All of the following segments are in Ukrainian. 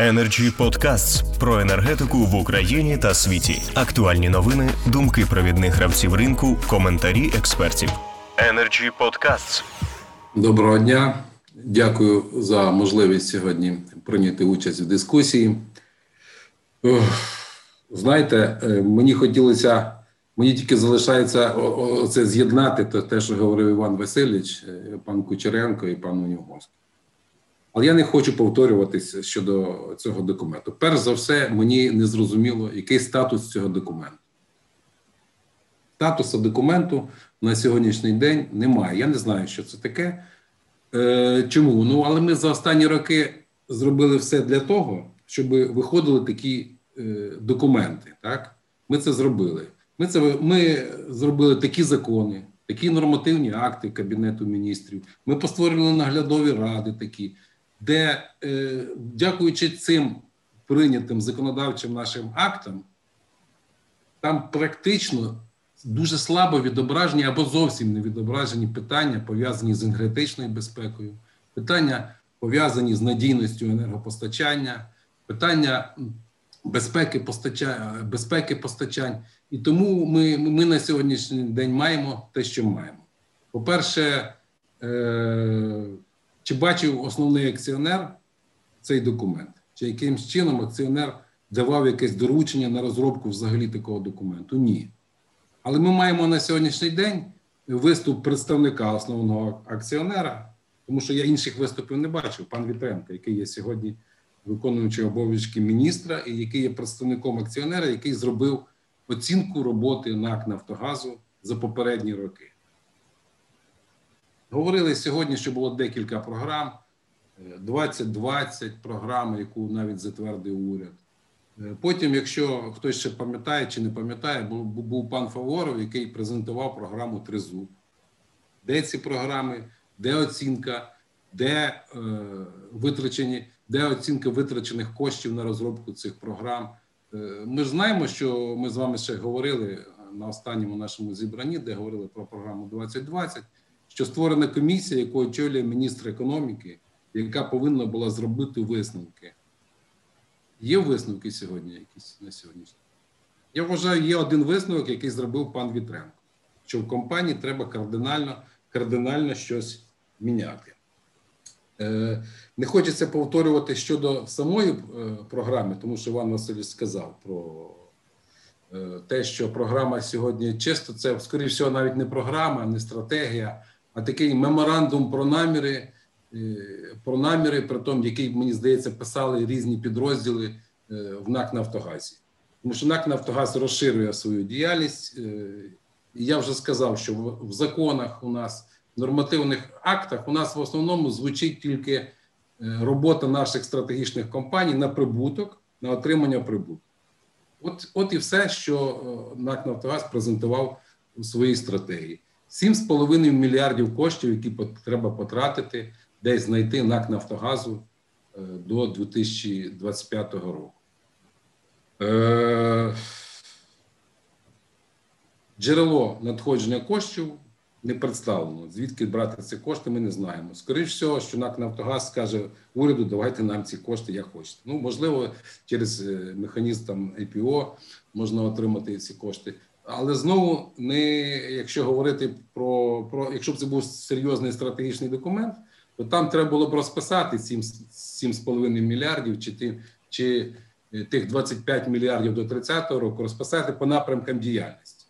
Energy Podcasts про енергетику в Україні та світі. Актуальні новини, думки провідних гравців ринку, коментарі експертів. Energy Podcasts. Доброго дня. Дякую за можливість сьогодні прийняти участь в дискусії. Знаєте, е, мені хотілося, мені тільки залишається це з'єднати те, що говорив Іван Васильович, е, пан Кучеренко і пан Уніговський. Але я не хочу повторюватися щодо цього документу. Перш за все, мені не зрозуміло, який статус цього документу. Статусу документу на сьогоднішній день немає. Я не знаю, що це таке. Е, Чому? Ну, але ми за останні роки зробили все для того, щоб виходили такі е, документи. Так? Ми це зробили. Ми це ми зробили такі закони, такі нормативні акти Кабінету міністрів. Ми постворили наглядові ради такі де, е, дякуючи цим прийнятим законодавчим нашим актам, там практично дуже слабо відображені або зовсім не відображені питання, пов'язані з енергетичною безпекою, питання пов'язані з надійністю енергопостачання, питання безпеки постачання, безпеки постачань. І тому ми, ми на сьогоднішній день маємо те, що маємо. По-перше, е- чи бачив основний акціонер цей документ? Чи якимсь чином акціонер давав якесь доручення на розробку взагалі такого документу? Ні. Але ми маємо на сьогоднішній день виступ представника основного акціонера, тому що я інших виступів не бачив. Пан Вітренко, який є сьогодні виконуючим обов'язки міністра, і який є представником акціонера, який зробив оцінку роботи НАК Нафтогазу за попередні роки. Говорили сьогодні, що було декілька програм, 2020 е, програми, яку навіть затвердив уряд. Е, потім, якщо хтось ще пам'ятає чи не пам'ятає, був пан Фаворов, який презентував програму Тризуб. Де ці програми, де оцінка, де е, витрачені, де оцінка витрачених коштів на розробку цих програм. Е, ми ж знаємо, що ми з вами ще говорили на останньому нашому зібранні, де говорили про програму 2020 що створена комісія, яку очолює міністр економіки, яка повинна була зробити висновки. Є висновки сьогодні якісь на сьогоднішній? Я вважаю, є один висновок, який зробив пан Вітренко, що в компанії треба кардинально кардинально щось міняти. Е, Не хочеться повторювати щодо самої е, програми, тому що Іван Васильович сказав про е, те, що програма сьогодні чисто це, скоріше всього, навіть не програма, не стратегія, а такий меморандум про наміри, е, про наміри, при тому, який, мені здається, писали різні підрозділи е, в НАК Нафтогазі. Тому що НАК Нафтогаз розширює свою діяльність. Е, я вже сказав, що в законах у нас, в нормативних актах, у нас в основному звучить тільки робота наших стратегічних компаній на прибуток, на отримання прибутку. От, От і все, що НАК Нафтогаз презентував у своїй стратегії. 7,5 мільярдів коштів, які треба потратити, десь знайти НАК Нафтогазу е, до 2025 року. Е, джерело надходження коштів не представлено. Звідки брати ці кошти, ми не знаємо. Скоріше всього, що НАК Нафтогаз скаже уряду, давайте нам ці кошти, як хочете. Ну, можливо, через е, механізм там IPO можна отримати ці кошти. Але знову не якщо говорити про про якщо б це був серйозний стратегічний документ, то там треба було б розписати 7,5 мільярдів, чи ті, чи е, тих 25 мільярдів до 30-го року розписати по напрямкам діяльності.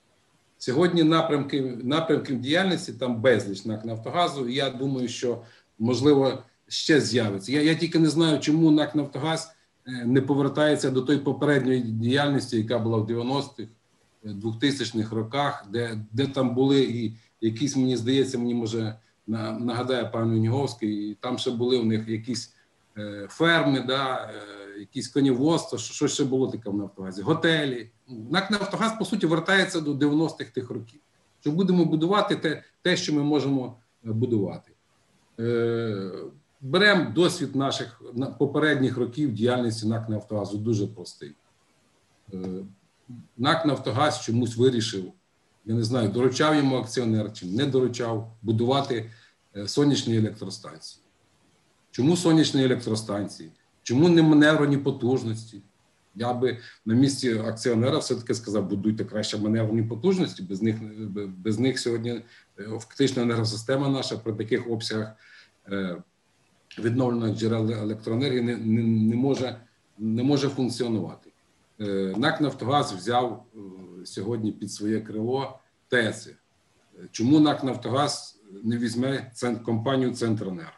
Сьогодні напрямки напрямки діяльності там безліч НАК Нафтогазу. І я думаю, що можливо ще з'явиться. Я я тільки не знаю, чому НАК Нафтогаз е, не повертається до тої попередньої діяльності, яка була в 90-х. 2000-х роках, де де там були і якісь, мені здається, мені може нагадає пан Юніговський, і там ще були у них якісь е, ферми, да, е, якісь коніводства, що, ще було таке в Нафтогазі, готелі. НАК Нафтогаз, по суті, вертається до 90-х тих років. Що будемо будувати те, те, що ми можемо е, будувати. Беремо досвід наших попередніх років діяльності НАК Нафтогазу дуже простий. Е, НАК Нафтогаз чомусь вирішив, я не знаю, доручав йому акціонер чи не доручав будувати е, сонячні електростанції. Чому сонячні електростанції? Чому не маневрені потужності? Я би на місці акціонера все-таки сказав, будуйте краще маневрені потужності. Без них без них сьогодні е, фактично енергосистема наша при таких обсягах е, відновлених джерел електроенергії не, не, не може не може функціонувати. Е, НАК Нафтогаз взяв е, сьогодні під своє крило ТЕЦи. Чому НАК Нафтогаз не візьме компанію Центренерго?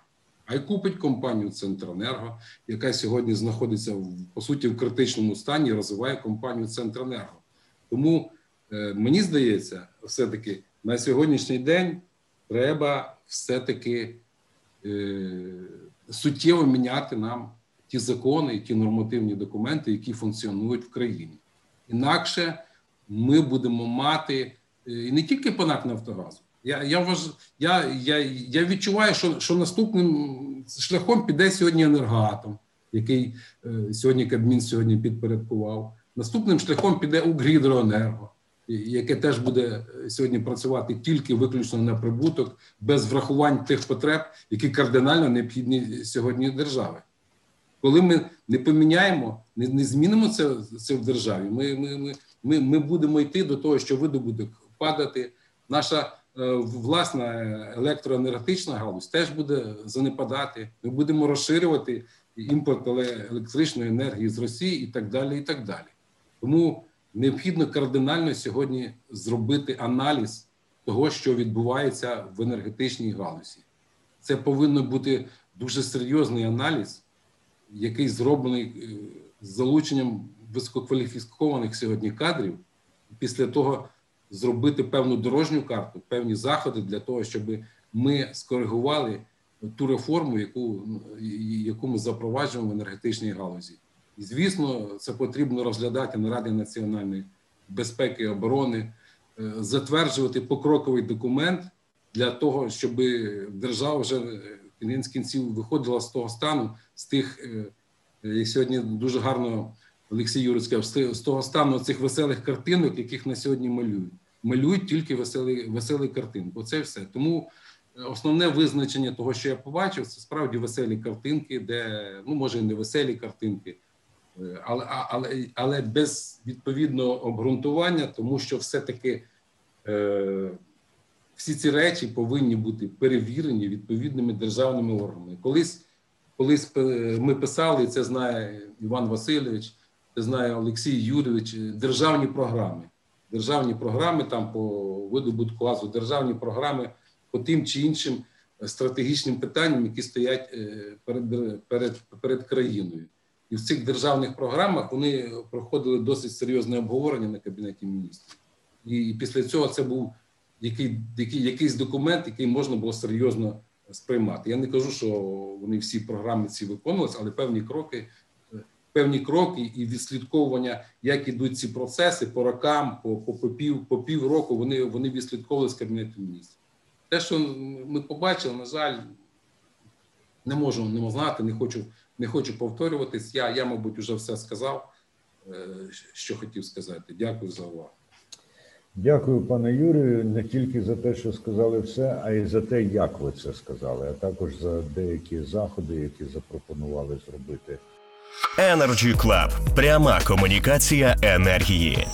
А й купить компанію Центренерго, яка сьогодні знаходиться по суті в критичному стані, розвиває компанію Центренерго. Тому е, мені здається, все-таки на сьогоднішній день треба все-таки е, суттєво міняти нам ті закони ті нормативні документи, які функціонують в країні. Інакше ми будемо мати е, і не тільки по НАК Нафтогазу. Я, я, вваж, я, я, я відчуваю, що, що наступним шляхом піде сьогодні енергоатом, який е, сьогодні Кабмін сьогодні підпорядкував. Наступним шляхом піде Укргідроенерго, яке теж буде е, сьогодні працювати тільки виключно на прибуток, без врахувань тих потреб, які кардинально необхідні сьогодні держави. Коли ми не поміняємо, не, не змінимо це, це в державі, ми, ми, ми, ми, ми будемо йти до того, що видобуток падати. Наша е, власна електроенергетична галузь теж буде занепадати. Ми будемо розширювати імпорт електричної енергії з Росії і так далі. І так далі. Тому необхідно кардинально сьогодні зробити аналіз того, що відбувається в енергетичній галузі. Це повинен бути дуже серйозний аналіз, який зроблений е, з залученням висококваліфікованих сьогодні кадрів. Після того зробити певну дорожню карту, певні заходи для того, щоб ми скоригували ту реформу, яку, яку ми запроваджуємо в енергетичній галузі. І звісно, це потрібно розглядати на Раді національної безпеки і оборони, е, затверджувати покроковий документ для того, щоб держава вже е, кінець кінців виходила з того стану, з тих, е, як сьогодні дуже гарно Олексій сказав, з того стану цих веселих картинок, яких на сьогодні малюють. Малюють тільки веселі, веселі картинки. Оце все. Тому е, основне визначення того, що я побачив, це справді веселі картинки, де ну може і не веселі картинки, е, але, але, але без відповідного обґрунтування, тому що все-таки е, всі ці речі повинні бути перевірені відповідними державними органами. Колись, колись е, ми писали, це знає Іван Васильович, це знає Олексій Юрійович, е, державні програми. Державні програми там по видобутку газу, державні програми по тим чи іншим е, стратегічним питанням, які стоять перед, перед, перед країною. І в цих державних програмах вони проходили досить серйозне обговорення на кабінеті міністрів. І після цього це був який, який, якийсь документ, який можна було серйозно сприймати. Я не кажу, що вони всі програми ці виконувалися, але певні кроки, е, певні кроки і відслідковування, як ідуть ці процеси по рокам, по, по, по, пів, по півроку, вони, вони відслідковували з кабінету міністрів. Те, що ми побачили, на жаль, не можу не знати, не хочу, не хочу повторюватись. Я, я, мабуть, вже все сказав, е, що хотів сказати. Дякую за увагу. Дякую, пане Юрію, не тільки за те, що сказали все, а й за те, як ви це сказали, а також за деякі заходи, які запропонували зробити. Energy Club. Пряма комунікація енергії.